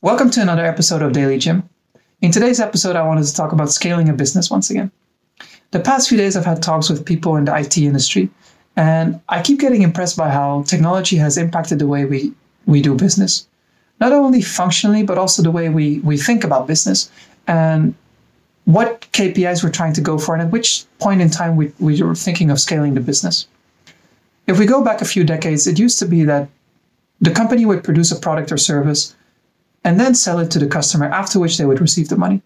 Welcome to another episode of Daily Jim. In today's episode, I wanted to talk about scaling a business once again. The past few days, I've had talks with people in the IT industry, and I keep getting impressed by how technology has impacted the way we, we do business. Not only functionally, but also the way we, we think about business and what KPIs we're trying to go for, and at which point in time we, we were thinking of scaling the business. If we go back a few decades, it used to be that the company would produce a product or service and then sell it to the customer, after which they would receive the money.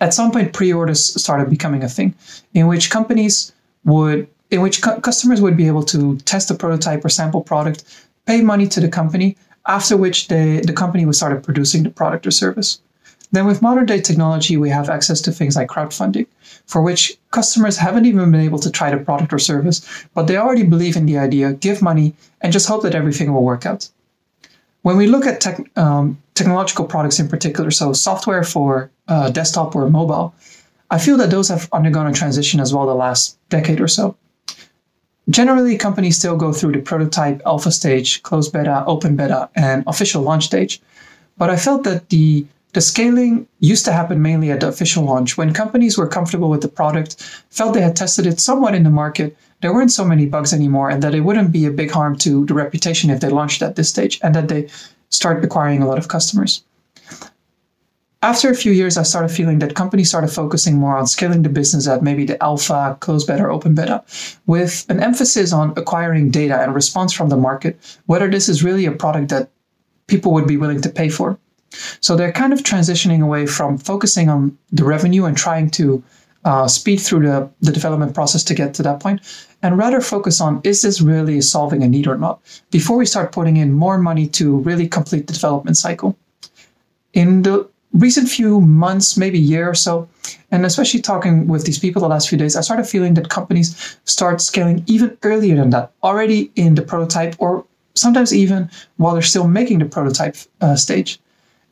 At some point, pre-orders started becoming a thing, in which companies would, in which cu- customers would be able to test a prototype or sample product, pay money to the company, after which they, the company would start producing the product or service. Then, with modern day technology, we have access to things like crowdfunding, for which customers haven't even been able to try the product or service, but they already believe in the idea, give money, and just hope that everything will work out. When we look at tech, um, technological products in particular, so software for uh, desktop or mobile, I feel that those have undergone a transition as well the last decade or so. Generally, companies still go through the prototype, alpha stage, closed beta, open beta, and official launch stage. But I felt that the the scaling used to happen mainly at the official launch when companies were comfortable with the product, felt they had tested it somewhat in the market, there weren't so many bugs anymore, and that it wouldn't be a big harm to the reputation if they launched at this stage and that they start acquiring a lot of customers. After a few years, I started feeling that companies started focusing more on scaling the business at maybe the alpha, close beta, open beta, with an emphasis on acquiring data and response from the market, whether this is really a product that people would be willing to pay for. So they're kind of transitioning away from focusing on the revenue and trying to uh, speed through the, the development process to get to that point and rather focus on is this really solving a need or not before we start putting in more money to really complete the development cycle. In the recent few months, maybe year or so, and especially talking with these people the last few days, I started feeling that companies start scaling even earlier than that, already in the prototype or sometimes even while they're still making the prototype uh, stage.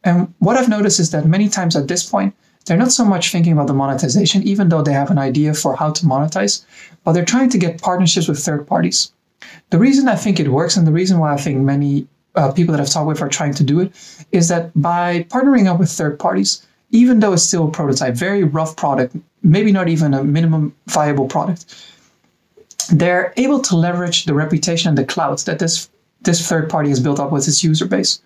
And what I've noticed is that many times at this point, they're not so much thinking about the monetization, even though they have an idea for how to monetize, but they're trying to get partnerships with third parties. The reason I think it works, and the reason why I think many uh, people that I've talked with are trying to do it, is that by partnering up with third parties, even though it's still a prototype, very rough product, maybe not even a minimum viable product, they're able to leverage the reputation and the clout that this this third party has built up with its user base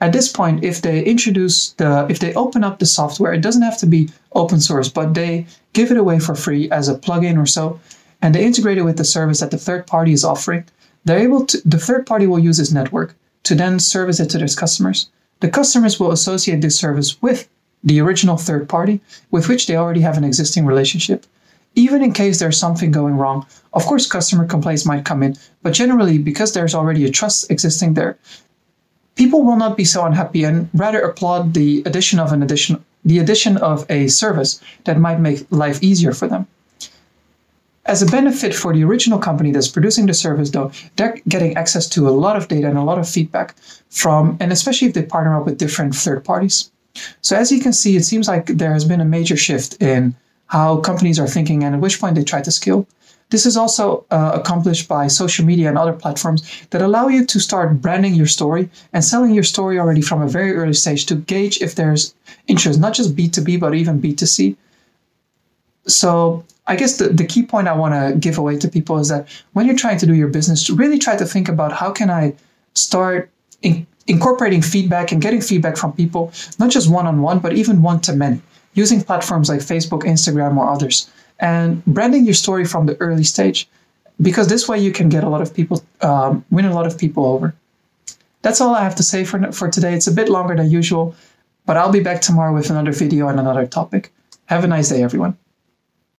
at this point, if they introduce the, if they open up the software, it doesn't have to be open source, but they give it away for free as a plugin or so, and they integrate it with the service that the third party is offering. They're able to, the third party will use this network to then service it to their customers. The customers will associate this service with the original third party with which they already have an existing relationship. Even in case there's something going wrong, of course, customer complaints might come in, but generally, because there's already a trust existing there, people will not be so unhappy and rather applaud the addition of an addition the addition of a service that might make life easier for them. As a benefit for the original company that's producing the service, though, they're getting access to a lot of data and a lot of feedback from, and especially if they partner up with different third parties. So, as you can see, it seems like there has been a major shift in how companies are thinking and at which point they try to scale. This is also uh, accomplished by social media and other platforms that allow you to start branding your story and selling your story already from a very early stage to gauge if there's interest, not just B2B, but even B2C. So, I guess the, the key point I want to give away to people is that when you're trying to do your business, really try to think about how can I start in, incorporating feedback and getting feedback from people, not just one on one, but even one to many, using platforms like Facebook, Instagram, or others and branding your story from the early stage because this way you can get a lot of people um, win a lot of people over. That's all i have to say for, for today. It's a bit longer than usual but i'll be back tomorrow with another video on another topic. Have a nice day everyone